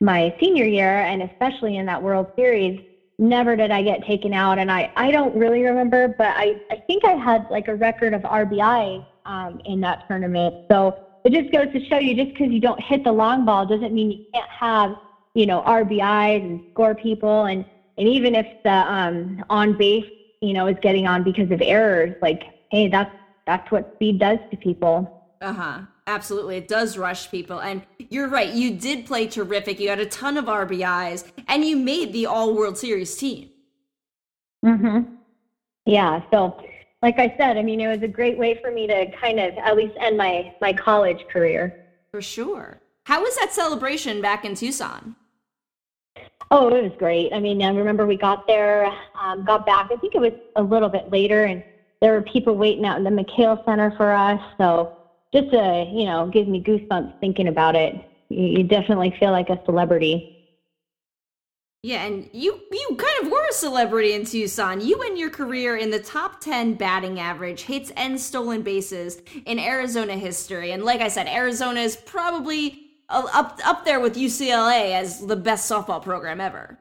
Speaker 2: my senior year, and especially in that World Series, never did I get taken out. And I, I don't really remember, but I, I think I had like a record of RBI um, in that tournament. So it just goes to show you just because you don't hit the long ball doesn't mean you can't have, you know, RBIs and score people. And, and even if the um, on base, you know, is getting on because of errors, like, hey, that's, that's what speed does to people.
Speaker 1: Uh huh. Absolutely. It does rush people. And you're right. You did play terrific. You had a ton of RBIs and you made the All World Series team.
Speaker 2: Hmm. Yeah. So, like I said, I mean, it was a great way for me to kind of at least end my my college career.
Speaker 1: For sure. How was that celebration back in Tucson?
Speaker 2: Oh, it was great. I mean, I remember we got there, um, got back. I think it was a little bit later, and there were people waiting out in the McKale Center for us. So just a, you know, gives me goosebumps thinking about it. You, you definitely feel like a celebrity.
Speaker 1: Yeah, and you you kind of were a celebrity in Tucson. You end your career in the top 10 batting average, hits and stolen bases in Arizona history. And like I said, Arizona is probably uh, up up there with UCLA as the best softball program ever.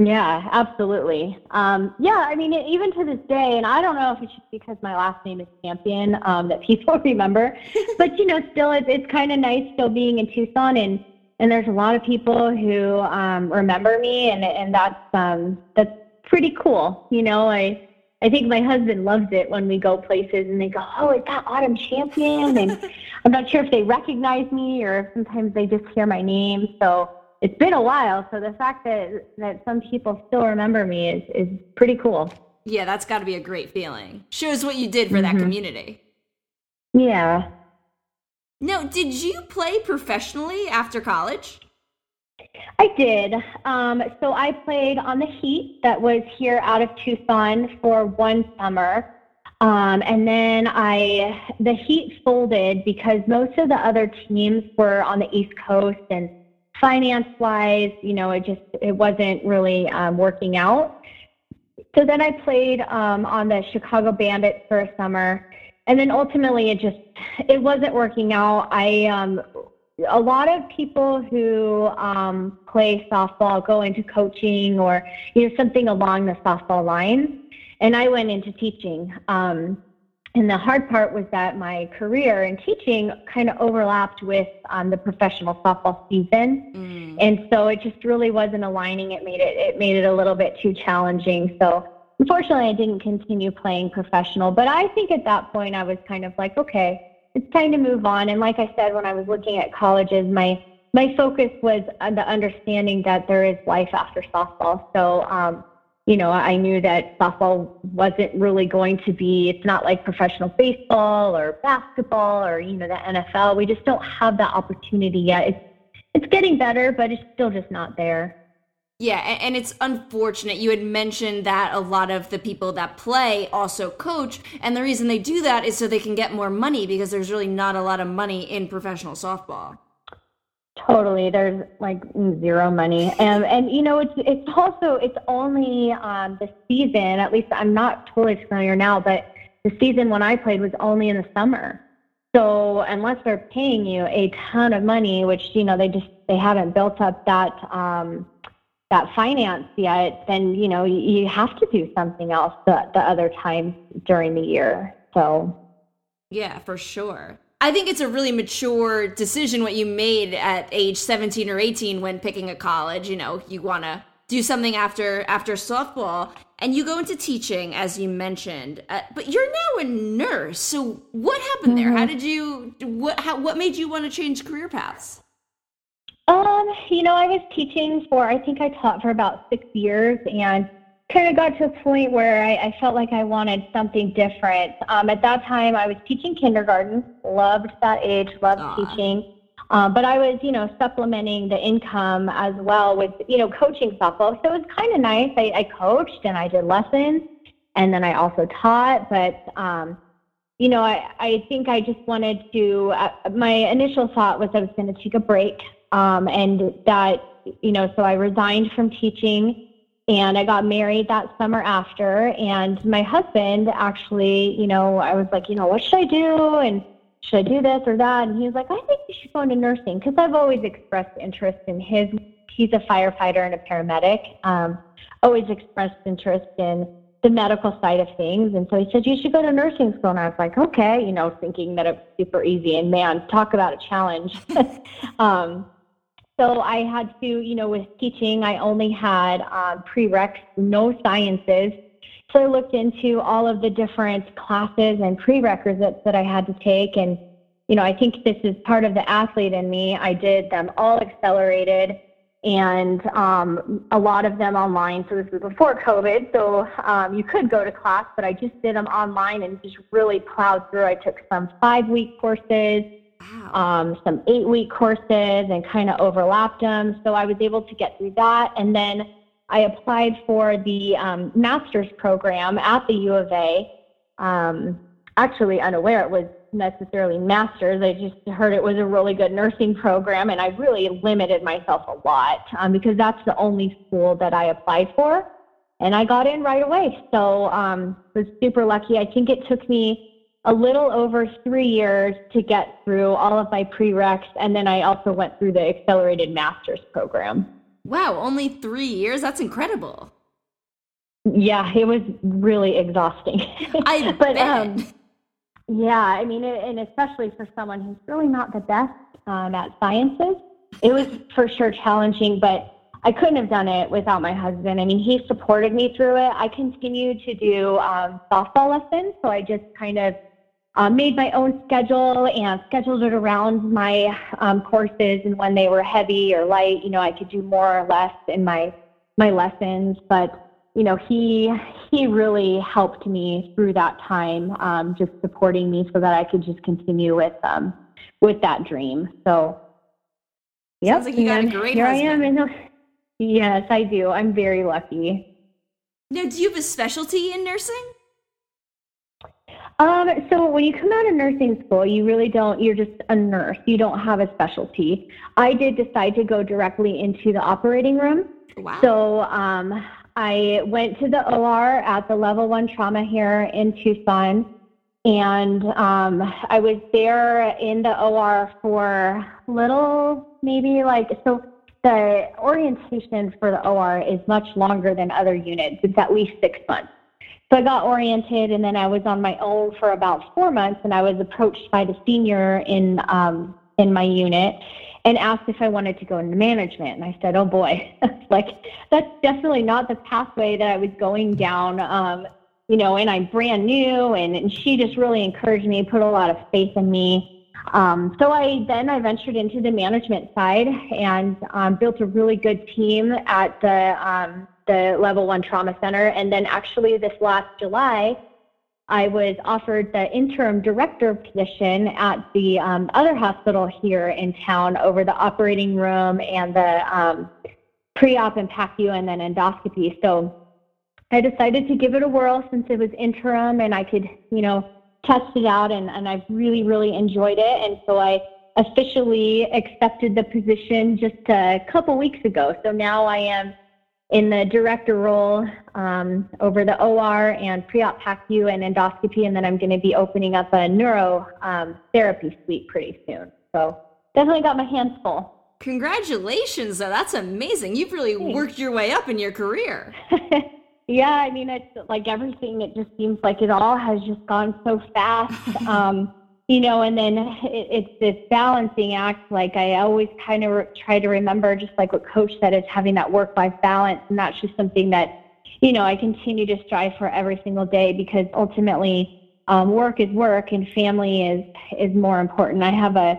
Speaker 2: Yeah, absolutely. Um, yeah, I mean, even to this day, and I don't know if it's just because my last name is Champion um, that people remember, but you know, still, it's, it's kind of nice still being in Tucson, and and there's a lot of people who um, remember me, and and that's um, that's pretty cool. You know, I I think my husband loves it when we go places and they go, "Oh, is that Autumn Champion?" And I'm not sure if they recognize me or if sometimes they just hear my name. So it's been a while, so the fact that that some people still remember me is is pretty cool.
Speaker 1: Yeah, that's got to be a great feeling. Shows what you did for mm-hmm. that community.
Speaker 2: Yeah.
Speaker 1: Now, did you play professionally after college?
Speaker 2: I did. Um, so I played on the Heat that was here out of Tucson for one summer. Um, and then I, the Heat folded because most of the other teams were on the East Coast and finance wise, you know, it just it wasn't really um, working out. So then I played um, on the Chicago Bandits for a summer, and then ultimately it just it wasn't working out. I um, a lot of people who um, play softball go into coaching or you know something along the softball lines, and I went into teaching. Um, and the hard part was that my career in teaching kind of overlapped with um, the professional softball season, mm. and so it just really wasn't aligning. It made it it made it a little bit too challenging. So unfortunately, I didn't continue playing professional. But I think at that point, I was kind of like, okay, it's time to move on. And like I said, when I was looking at colleges, my my focus was on the understanding that there is life after softball. So um, you know, I knew that softball wasn't really going to be, it's not like professional baseball or basketball or, you know, the NFL. We just don't have that opportunity yet. It's, it's getting better, but it's still just not there.
Speaker 1: Yeah, and it's unfortunate. You had mentioned that a lot of the people that play also coach, and the reason they do that is so they can get more money because there's really not a lot of money in professional softball.
Speaker 2: Totally. There's like zero money. And and you know, it's it's also it's only um the season, at least I'm not totally familiar now, but the season when I played was only in the summer. So unless they're paying you a ton of money, which, you know, they just they haven't built up that um that finance yet, then you know, you, have to do something else the, the other times during the year. So
Speaker 1: yeah, for sure. I think it's a really mature decision what you made at age 17 or 18 when picking a college. You know, you want to do something after after softball and you go into teaching as you mentioned. Uh, but you're now a nurse. So what happened mm-hmm. there? How mm-hmm. did you what how, what made you want to change career paths?
Speaker 2: Um, you know, I was teaching for I think I taught for about 6 years and kind of got to a point where I, I felt like I wanted something different. Um, at that time, I was teaching kindergarten, loved that age, loved Aww. teaching. Um, but I was, you know, supplementing the income as well with, you know, coaching softball. So it was kind of nice. I, I coached and I did lessons, and then I also taught. But, um, you know, I, I think I just wanted to. Uh, my initial thought was I was going to take a break, um, and that, you know, so I resigned from teaching and I got married that summer after. And my husband actually, you know, I was like, you know, what should I do? And should I do this or that? And he was like, I think you should go into nursing because I've always expressed interest in his. He's a firefighter and a paramedic. Um, always expressed interest in the medical side of things. And so he said, you should go to nursing school. And I was like, okay, you know, thinking that it was super easy. And man, talk about a challenge. um, so I had to, you know, with teaching, I only had uh, prereqs, no sciences. So I looked into all of the different classes and prerequisites that I had to take. And, you know, I think this is part of the athlete in me. I did them all accelerated and um, a lot of them online. So this was before COVID. So um, you could go to class, but I just did them online and just really plowed through. I took some five week courses wow. um, some eight week courses and kind of overlapped them. So I was able to get through that. And then I applied for the um, master's program at the U of A. Um, actually, unaware it was necessarily master's. I just heard it was a really good nursing program, and I really limited myself a lot um, because that's the only school that I applied for, and I got in right away. So um, was super lucky. I think it took me a little over three years to get through all of my prereqs, and then I also went through the accelerated master's program.
Speaker 1: Wow, only three years? That's incredible.
Speaker 2: Yeah, it was really exhausting.
Speaker 1: I
Speaker 2: but
Speaker 1: bet.
Speaker 2: um, yeah, I mean, and especially for someone who's really not the best um, at sciences, it was for sure challenging. But I couldn't have done it without my husband. I mean, he supported me through it. I continued to do um, softball lessons, so I just kind of um, made my own schedule and scheduled it around my um, courses and when they were heavy or light. You know, I could do more or less in my my lessons, but you know, he he really helped me through that time, um, just supporting me so that I could just continue with um, with that dream. So,
Speaker 1: yeah, like you got a great
Speaker 2: here
Speaker 1: husband.
Speaker 2: I am. And, yes, I do. I'm very lucky.
Speaker 1: Now, do you have a specialty in nursing?
Speaker 2: Um, so when you come out of nursing school, you really don't, you're just a nurse. You don't have a specialty. I did decide to go directly into the operating room.
Speaker 1: Wow.
Speaker 2: So um, I went to the OR at the level one trauma here in Tucson. And um, I was there in the OR for little, maybe like, so the orientation for the OR is much longer than other units. It's at least six months. So I got oriented, and then I was on my own for about four months, and I was approached by the senior in um, in my unit and asked if I wanted to go into management. And I said, "Oh boy, like that's definitely not the pathway that I was going down." Um, you know, and I'm brand new, and, and she just really encouraged me, put a lot of faith in me. Um, so I then I ventured into the management side and um, built a really good team at the um, the level one trauma center. And then actually this last July, I was offered the interim director position at the um, other hospital here in town over the operating room and the um, pre-op and PACU and then endoscopy. So I decided to give it a whirl since it was interim and I could, you know, test it out and, and I've really, really enjoyed it. And so I officially accepted the position just a couple weeks ago. So now I am in the director role um, over the OR and pre-op PACU and endoscopy, and then I'm going to be opening up a neuro um, therapy suite pretty soon. So definitely got my hands full.
Speaker 1: Congratulations, though. That's amazing. You've really
Speaker 2: Thanks.
Speaker 1: worked your way up in your career.
Speaker 2: yeah, I mean, it's like everything. It just seems like it all has just gone so fast. um, you know, and then it, it's this balancing act. Like I always kind of re- try to remember, just like what Coach said, is having that work-life balance, and that's just something that, you know, I continue to strive for every single day because ultimately, um, work is work, and family is is more important. I have a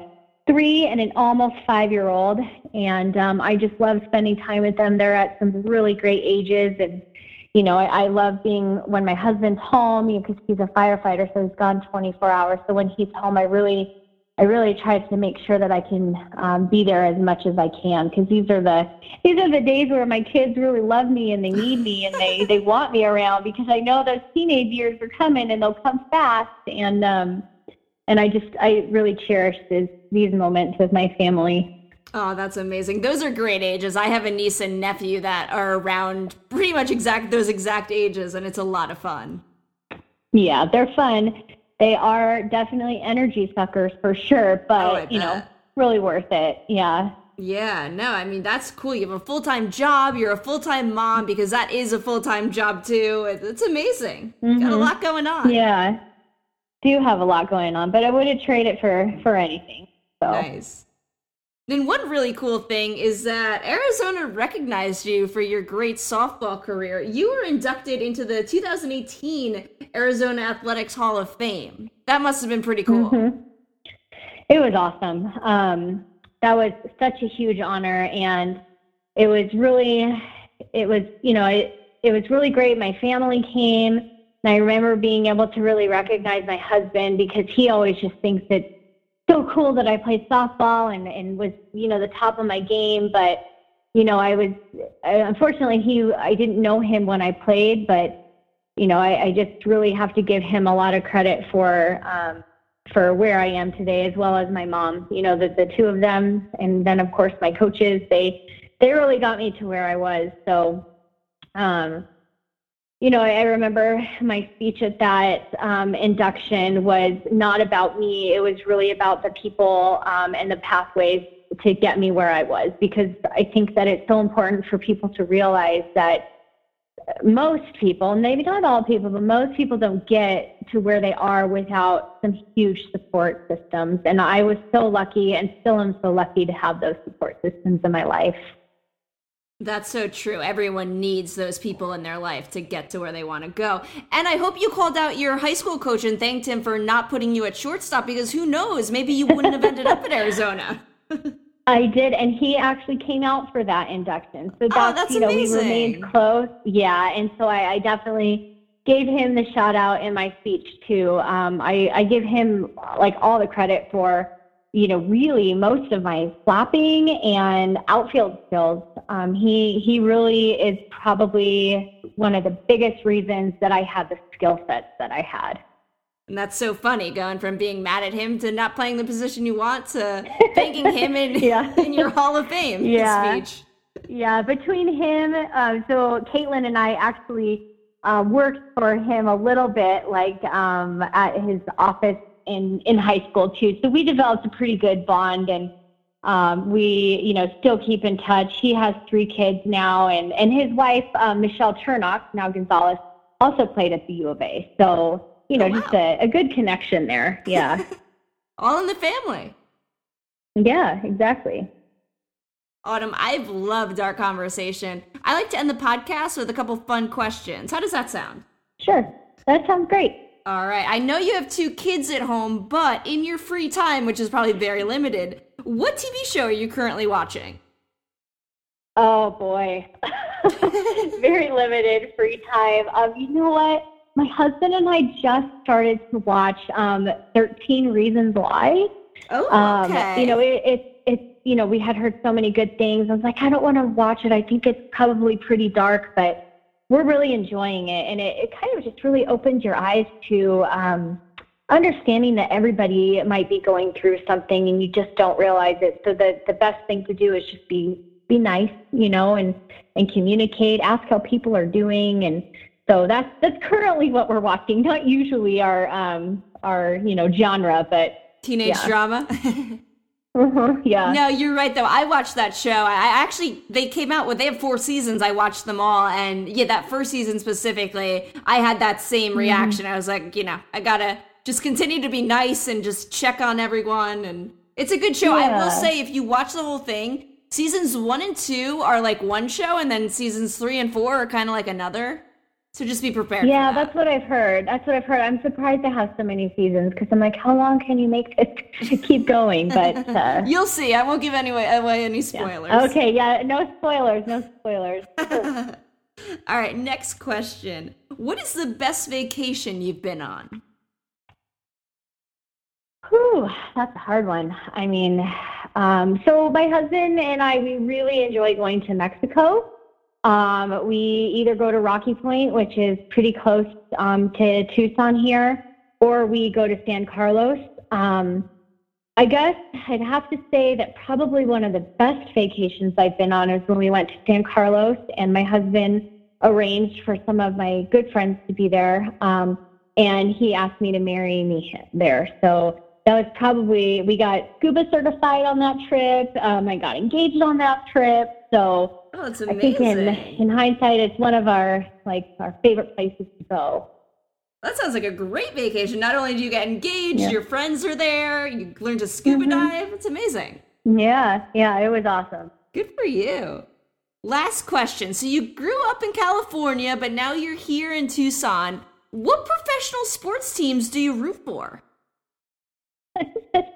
Speaker 2: three and an almost five-year-old, and um, I just love spending time with them. They're at some really great ages, and you know, I, I love being when my husband's home because he's a firefighter, so he's gone 24 hours. So when he's home, I really, I really try to make sure that I can um, be there as much as I can because these are the these are the days where my kids really love me and they need me and they they want me around because I know those teenage years are coming and they'll come fast and um and I just I really cherish this, these moments with my family.
Speaker 1: Oh, that's amazing. Those are great ages. I have a niece and nephew that are around pretty much exact those exact ages, and it's a lot of fun.
Speaker 2: Yeah, they're fun. They are definitely energy suckers for sure, but
Speaker 1: Oh,
Speaker 2: you know, really worth it. Yeah.
Speaker 1: Yeah, no, I mean that's cool. You have a full time job. You're a full time mom because that is a full time job too. It's amazing. Got a
Speaker 2: Mhm.
Speaker 1: lot going on.
Speaker 2: Yeah. Do have a lot going on, but I wouldn't trade it for for anything. So
Speaker 1: Nice. Then one really cool thing is that Arizona recognized you for your great softball career. You were inducted into the 2018 Arizona Athletics Hall of Fame. That must have been pretty cool.
Speaker 2: Mhm. It was awesome. Um, that was such a huge honor, and it was really, it was, you know, it, it was really great. My family came, and I remember being able to really recognize my husband because he always just thinks it's so cool that I played softball and, and was, you know, the top of my game. But, you know, I was, unfortunately, he, I didn't know him when I played, but, you know, I, I just really have to give him a lot of credit for, um, for where I am today, as well as my mom. You know, the the two of them, and then of course my coaches. They they really got me to where I was. So, um, you know, I remember my speech at that um, induction was not about me. It was really about the people um, and the pathways to get me where I was, because I think that it's so important for people to realize that most people, maybe not all people, but most people don't get to where they are without some huge support systems. And I was so lucky and still am so lucky to have those support systems in my life.
Speaker 1: That's so true. Everyone needs those people in their life to get to where they want to go. And I hope you called out your high school coach and thanked him for not putting you at shortstop because who knows, maybe you wouldn't have ended up at Arizona.
Speaker 2: I did, and he actually came out for that induction. So
Speaker 1: that's, oh, that's
Speaker 2: you know,
Speaker 1: amazing.
Speaker 2: we remained close. Yeah, and so I, I definitely gave him the shout out in my speech too. Um, I, I give him like all the credit for, you know, really most of my slapping and outfield skills. Um, he he really is probably one of the biggest reasons that I had the skill sets that I had.
Speaker 1: And that's so funny, going from being mad at him to not playing the position you want to thanking him in, yeah. in your Hall of Fame yeah. speech.
Speaker 2: Yeah, between him, uh, so Caitlin and I actually uh, worked for him a little bit, like um, at his office in in high school too. So we developed a pretty good bond, and um, we, you know, still keep in touch. He has three kids now, and and his wife uh, Michelle Chernock, now Gonzalez, also played at the U of A. So you know, oh, wow. just a, a good connection there. Yeah.
Speaker 1: All in the family.
Speaker 2: Yeah, exactly.
Speaker 1: Autumn, I've loved our conversation. I like to end the podcast with a couple fun questions. How does that sound?
Speaker 2: Sure. That sounds great.
Speaker 1: All right. I know you have two kids at home, but in your free time, which is probably very limited, what TV show are you currently watching?
Speaker 2: Oh boy. very limited free time. Um, you know what? my husband and I just started to watch um, 13 Reasons Why.
Speaker 1: Oh, okay.
Speaker 2: Um, you know, it, it, it's, you know, we had heard so many good things. I was like, I don't want to watch it. I think it's probably pretty dark, but we're really enjoying it. And it, it kind of just really opens your eyes to um, understanding that everybody might be going through something and you just don't realize it. So the, the best thing to do is just be be nice, you know, and and communicate, ask how people are doing and so that's that's currently what we're watching. Not usually our um our you know genre, but
Speaker 1: teenage yeah. drama.
Speaker 2: uh-huh, yeah.
Speaker 1: No, you're right though. I watched that show. I, I actually they came out with they have four seasons. I watched them all, and yeah, that first season specifically, I had that same mm-hmm. reaction. Mm-hmm. I was like, you know, I gotta just continue to be nice and just check on everyone. And it's a good show. Yeah. I will say, if you watch the whole thing, seasons one and two are like one show, and then seasons three and four are kind of like another. So just be prepared.
Speaker 2: Yeah,
Speaker 1: that.
Speaker 2: that's what I've heard. That's what I've heard. I'm surprised it has so many seasons because I'm like, how long can you make this to keep going? But uh,
Speaker 1: you'll see. I won't give any away, away any spoilers.
Speaker 2: Yeah. Okay, yeah, no spoilers, no spoilers.
Speaker 1: All right, next question. What is the best vacation you've been on?
Speaker 2: Whew, that's a hard one. I mean, um, so my husband and I, we really enjoy going to Mexico. Um, we either go to Rocky Point, which is pretty close um, to Tucson here, or we go to San Carlos. Um, I guess I'd have to say that probably one of the best vacations I've been on is when we went to San Carlos, and my husband arranged for some of my good friends to be there, um, and he asked me to marry me there. So that was probably we got scuba certified on that trip. Um, I got engaged on that trip. So
Speaker 1: Oh, it's amazing.
Speaker 2: I think in, in hindsight, it's one of our like our favorite places to go.
Speaker 1: That sounds like a great vacation. Not only do you get engaged, yeah. your friends are there, you learn to scuba mm-hmm. dive. It's amazing.
Speaker 2: Yeah, yeah, it was awesome.
Speaker 1: Good for you. Last question. So you grew up in California, but now you're here in Tucson. What professional sports teams do you root for?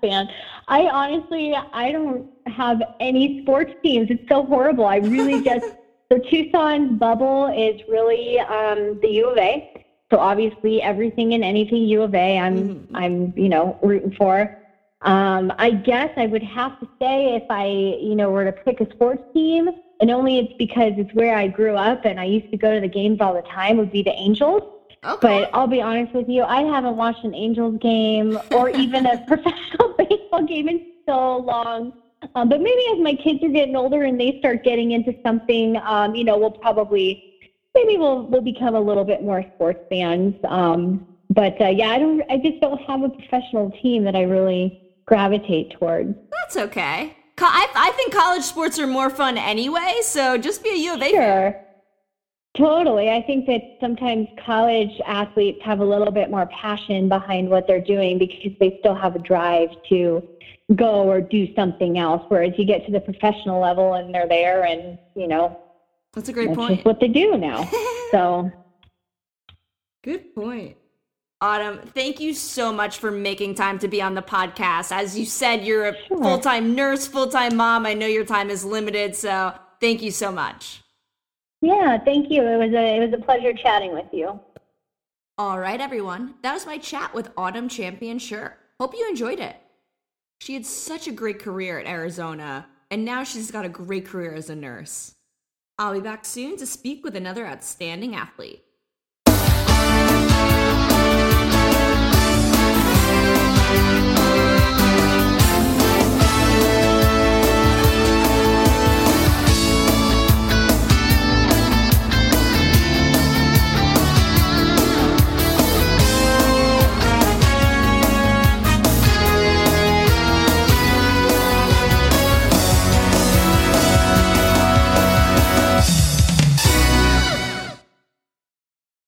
Speaker 2: fan. I honestly, I don't have any sports teams. It's so horrible. I really just so Tucson's bubble is really um, the U of A. So obviously, everything and anything U of A, I'm mm-hmm. I'm you know rooting for. Um, I guess I would have to say if I you know were to pick a sports team, and only it's because it's where I grew up and I used to go to the games all the time, would be the Angels.
Speaker 1: Okay.
Speaker 2: But I'll be honest with you, I haven't watched an Angels game or even a professional baseball game in so long. Um, but maybe as my kids are getting older and they start getting into something, um, you know, we'll probably maybe we'll we'll become a little bit more sports fans. Um, but uh, yeah, I don't. I just don't have a professional team that I really gravitate towards.
Speaker 1: That's okay. I, I think college sports are more fun anyway, so just be a U of A fan.
Speaker 2: Totally. I think that sometimes college athletes have a little bit more passion behind what they're doing because they still have a drive to go or do something else. Whereas you get to the professional level and they're there and, you know,
Speaker 1: That's a great
Speaker 2: that's
Speaker 1: point.
Speaker 2: just what they do now. so,
Speaker 1: Good point. Autumn, thank you so much for making time to be on the podcast. As you said, you're a
Speaker 2: Sure.
Speaker 1: full time nurse, full time mom. I know your time is limited, so thank you so much.
Speaker 2: Yeah, thank you. It was a, it was a pleasure chatting with you.
Speaker 1: All right, everyone. That was my chat with Autumn Champion Sure. Hope you enjoyed it. She had such a great career at Arizona, and now she's got a great career as a nurse. I'll be back soon to speak with another outstanding athlete.